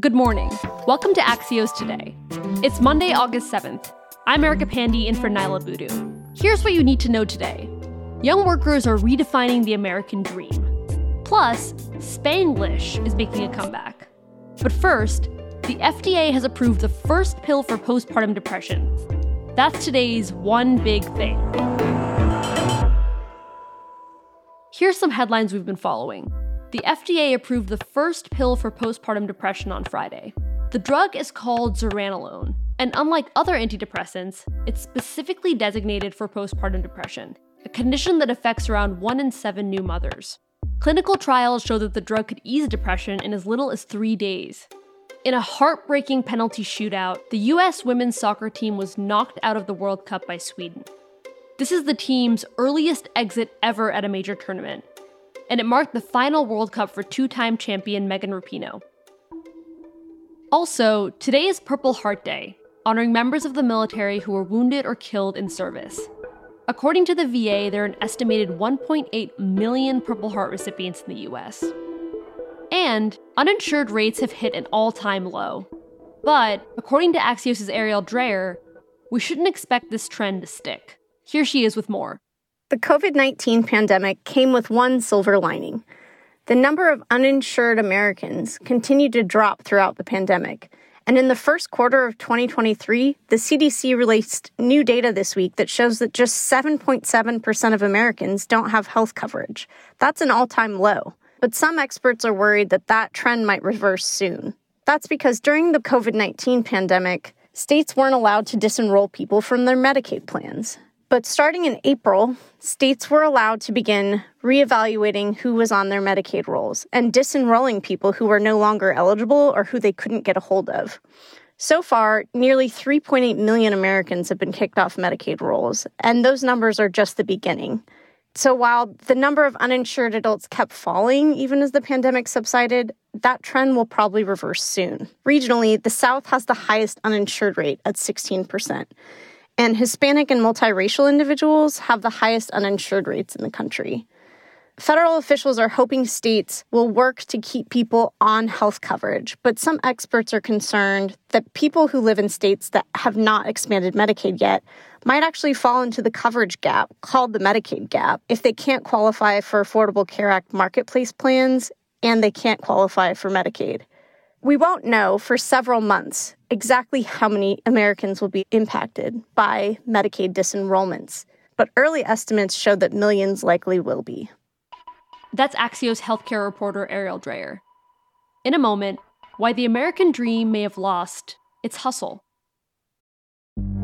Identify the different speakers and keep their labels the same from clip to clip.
Speaker 1: Good morning. Welcome to Axios Today. It's Monday, August 7th. I'm Erica Pandey in for Niala Boodhoo. Here's what you need to know today Young workers are redefining the American dream. Plus, Spanglish is making a comeback. But first, the FDA has approved the first pill for postpartum depression. That's today's one big thing. Here's some headlines we've been following. The FDA approved the first pill for postpartum depression on Friday. The drug is called zuranolone, and unlike other antidepressants, it's specifically designated for postpartum depression, a condition that affects around 1 in 7 new mothers. Clinical trials show that the drug could ease depression in as little as three days. In a heartbreaking penalty shootout, the US women's soccer team was knocked out of the World Cup by Sweden. This is the team's earliest exit ever at a major tournament, and it marked the final World Cup for two time champion Megan Rapinoe. Also, today is Purple Heart Day, honoring members of the military who were wounded or killed in service. According to the VA, there are an estimated 1.8 million Purple Heart recipients in the US. And uninsured rates have hit an all time low. But according to Axios' Arielle Dreher, we shouldn't expect this trend to stick. Here she is with more.
Speaker 2: The COVID 19 pandemic came with one silver lining. The number of uninsured Americans continued to drop throughout the pandemic. And in the first quarter of 2023, the CDC released new data this week that shows that just 7.7% of Americans don't have health coverage. That's an all time low. But some experts are worried that that trend might reverse soon. That's because during the COVID 19 pandemic, states weren't allowed to disenroll people from their Medicaid plans. But starting in April, states were allowed to begin reevaluating who was on their Medicaid rolls and disenrolling people who were no longer eligible or who they couldn't get a hold of. So far, nearly 3.8 million Americans have been kicked off Medicaid rolls, and those numbers are just the beginning. So while the number of uninsured adults kept falling even as the pandemic subsided, that trend will probably reverse soon. Regionally, the South has the highest uninsured rate at 16% and Hispanic and multiracial individuals have the highest uninsured rates in the country. Federal officials are hoping states will work to keep people on health coverage, but some experts are concerned that people who live in states that have not expanded Medicaid yet might actually fall into the coverage gap called the Medicaid gap if they can't qualify for Affordable Care Act marketplace plans and they can't qualify for Medicaid. We won't know for several months exactly how many Americans will be impacted by Medicaid disenrollments, but early estimates show that millions likely will be.
Speaker 1: That's Axios healthcare reporter Arielle Dreher. In a moment, why the American dream may have lost its hustle.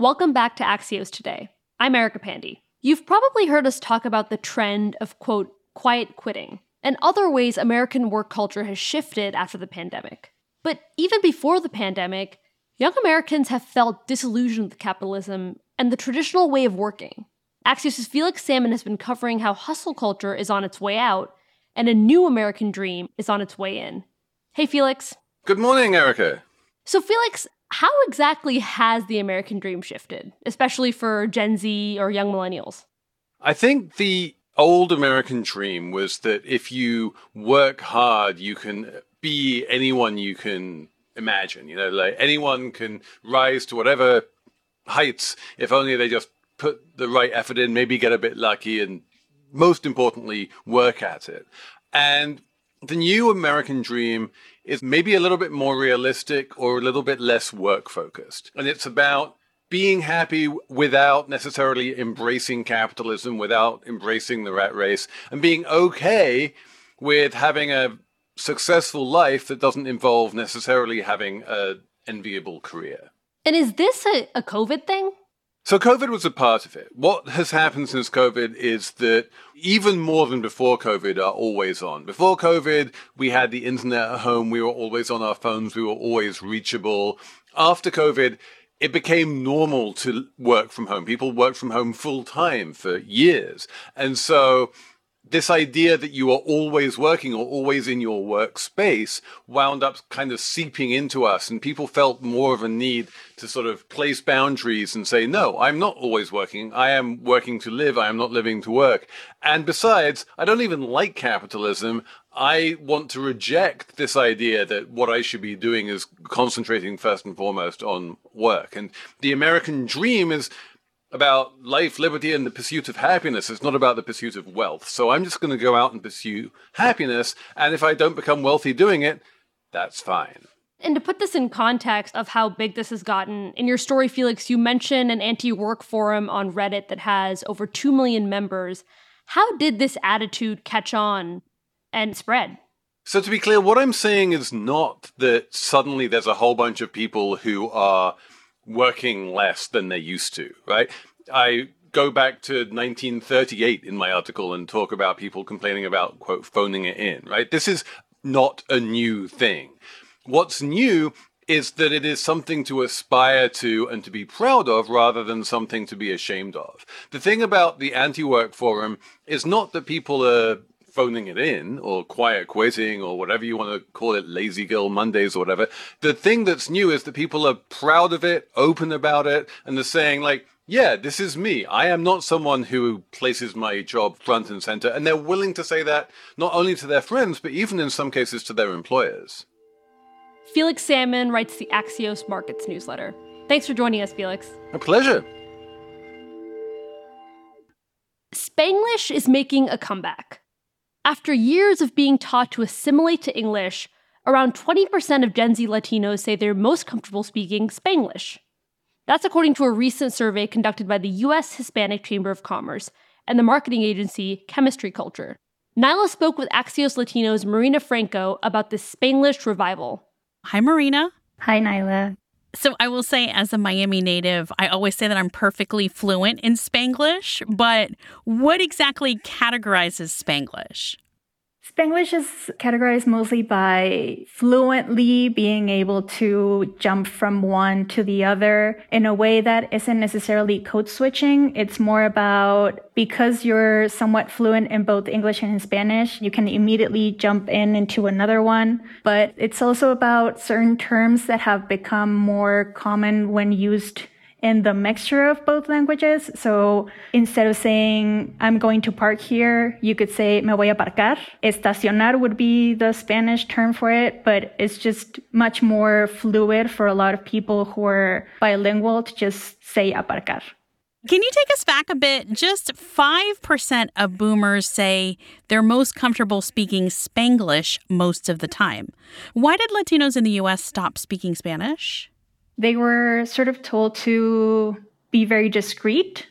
Speaker 1: Welcome back to Axios Today. I'm Erica Pandey. You've probably heard us talk about the trend of, quote, quiet quitting and other ways American work culture has shifted after the pandemic. But even before the pandemic, young Americans have felt disillusioned with capitalism and the traditional way of working. Axios' Felix Salmon has been covering how hustle culture is on its way out and a new American dream is on its way in. Hey, Felix.
Speaker 3: Good morning, Erica.
Speaker 1: So, Felix, how exactly has the American dream shifted, especially for Gen Z or young millennials?
Speaker 3: I think the old American dream was that if you work hard, you can be anyone you can imagine. You know, like anyone can rise to whatever heights if only they just put the right effort in, maybe get a bit lucky, and most importantly, work at it. And the new American dream is maybe a little bit more realistic or a little bit less work focused. And it's about being happy without necessarily embracing capitalism, without embracing the rat race, and being okay with having a successful life that doesn't involve necessarily having an enviable career.
Speaker 1: And is this a, a COVID thing?
Speaker 3: So COVID was a part of it. What has happened since COVID is that even more than before COVID are always on. Before COVID, we had the internet at home. We were always on our phones. We were always reachable. After COVID, it became normal to work from home. People worked from home full time for years. And so this idea that you are always working or always in your workspace wound up kind of seeping into us and people felt more of a need to sort of place boundaries and say no i'm not always working. I am working to live. I am not living to work. And besides i don't even like capitalism. I want to reject this idea that what i should be doing is concentrating first and foremost on work. And the american dream is about life, liberty, and the pursuit of happiness. It's not about the pursuit of wealth. So I'm just going to go out and pursue happiness. And if I don't become wealthy doing it, that's fine.
Speaker 1: And to put this in context of how big this has gotten, in your story, Felix, you mention an anti work forum on Reddit that has over 2 million members. How did this attitude catch on and spread?
Speaker 3: So, to be clear, what I'm saying is not that suddenly there's a whole bunch of people who are working less than they used to, right? I go back to 1938 in my article and talk about people complaining about, quote, phoning it in, right? This is not a new thing. What's new is that it is something to aspire to and to be proud of rather than something to be ashamed of. The thing about the anti work forum is not that people are phoning it in or quiet quitting or whatever you want to call it, lazy girl Mondays or whatever. The thing that's new is that people are proud of it, open about it, and they're saying like, yeah, this is me. I am not someone who places my job front and center. And they're willing to say that not only to their friends, but even in some cases to their employers.
Speaker 1: Felix Salmon writes the Axios Markets newsletter. Thanks for joining us, Felix.
Speaker 3: A pleasure.
Speaker 1: Spanglish is making a comeback. After years of being taught to assimilate to English, around 20% of Gen Z Latinos say they're most comfortable speaking Spanglish. That's according to a recent survey conducted by the U.S. Hispanic Chamber of Commerce and the marketing agency Chemistry Culture. Niala spoke with Axios Latino's Marina Franco about this Spanglish revival.
Speaker 4: Hi, Marina.
Speaker 5: Hi, Niala.
Speaker 4: So I will say, as a Miami native, I always say that I'm perfectly fluent in Spanglish, but what exactly categorizes Spanglish?
Speaker 5: Spanglish is categorized mostly by fluently being able to jump from one to the other in a way that isn't necessarily code switching. It's more about because you're somewhat fluent in both English and Spanish, you can immediately jump in into another one. But it's also about certain terms that have become more common when used in the mixture of both languages. So instead of saying, I'm going to park here, you could say, me voy a parcar. Estacionar would be the Spanish term for it, but it's just much more fluid for a lot of people who are bilingual to just say aparcar.
Speaker 4: Can you take us back a bit? Just 5% of boomers say they're most comfortable speaking Spanglish most of the time. Why did Latinos in the US stop speaking Spanish?
Speaker 5: They were sort of told to be very discreet,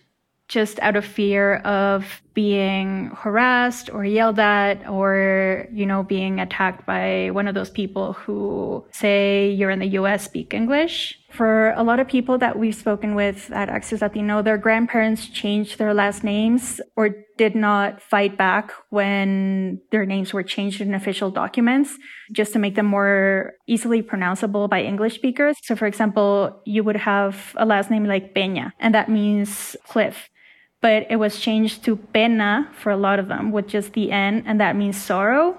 Speaker 5: just out of fear of being harassed or yelled at or, you know, being attacked by one of those people who say you're in the US, speak English. For a lot of people that we've spoken with at Axios Latino, their grandparents changed their last names or did not fight back when their names were changed in official documents just to make them more easily pronounceable by English speakers. So, for example, you would have a last name like Peña, and that means cliff. But it was changed to pena for a lot of them with just the N, and that means sorrow.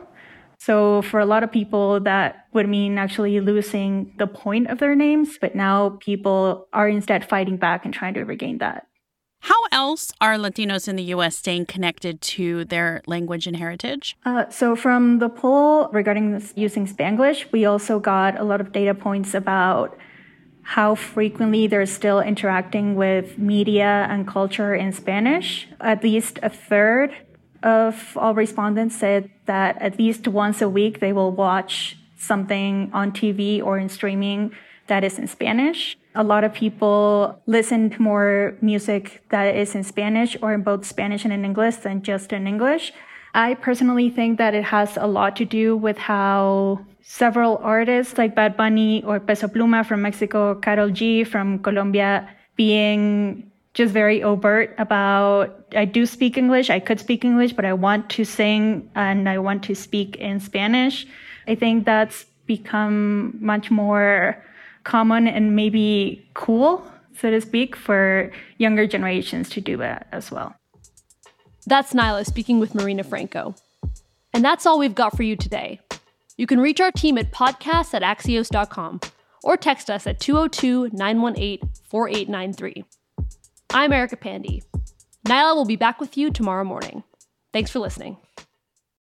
Speaker 5: So for a lot of people, that would mean actually losing the point of their names. But now people are instead fighting back and trying to regain that.
Speaker 4: How else are Latinos in the US staying connected to their language and heritage?
Speaker 5: Uh, so, from the poll regarding this, using Spanglish, we also got a lot of data points about how frequently they're still interacting with media and culture in Spanish. At least a third of all respondents said that at least once a week they will watch something on TV or in streaming that is in Spanish. A lot of people listen to more music that is in Spanish or in both Spanish and in English than just in English. I personally think that it has a lot to do with how several artists like Bad Bunny or Peso Pluma from Mexico, Karol G from Colombia being just very overt about I do speak English, I could speak English, but I want to sing and I want to speak in Spanish. I think that's become much more common and maybe cool, so to speak, for younger generations to do that as well.
Speaker 1: That's Niala speaking with Marina Franco. And that's all we've got for you today. You can reach our team at podcasts at axios.com or text us at 202 918 4893. I'm Erica Pandey. Niala will be back with you tomorrow morning. Thanks for listening.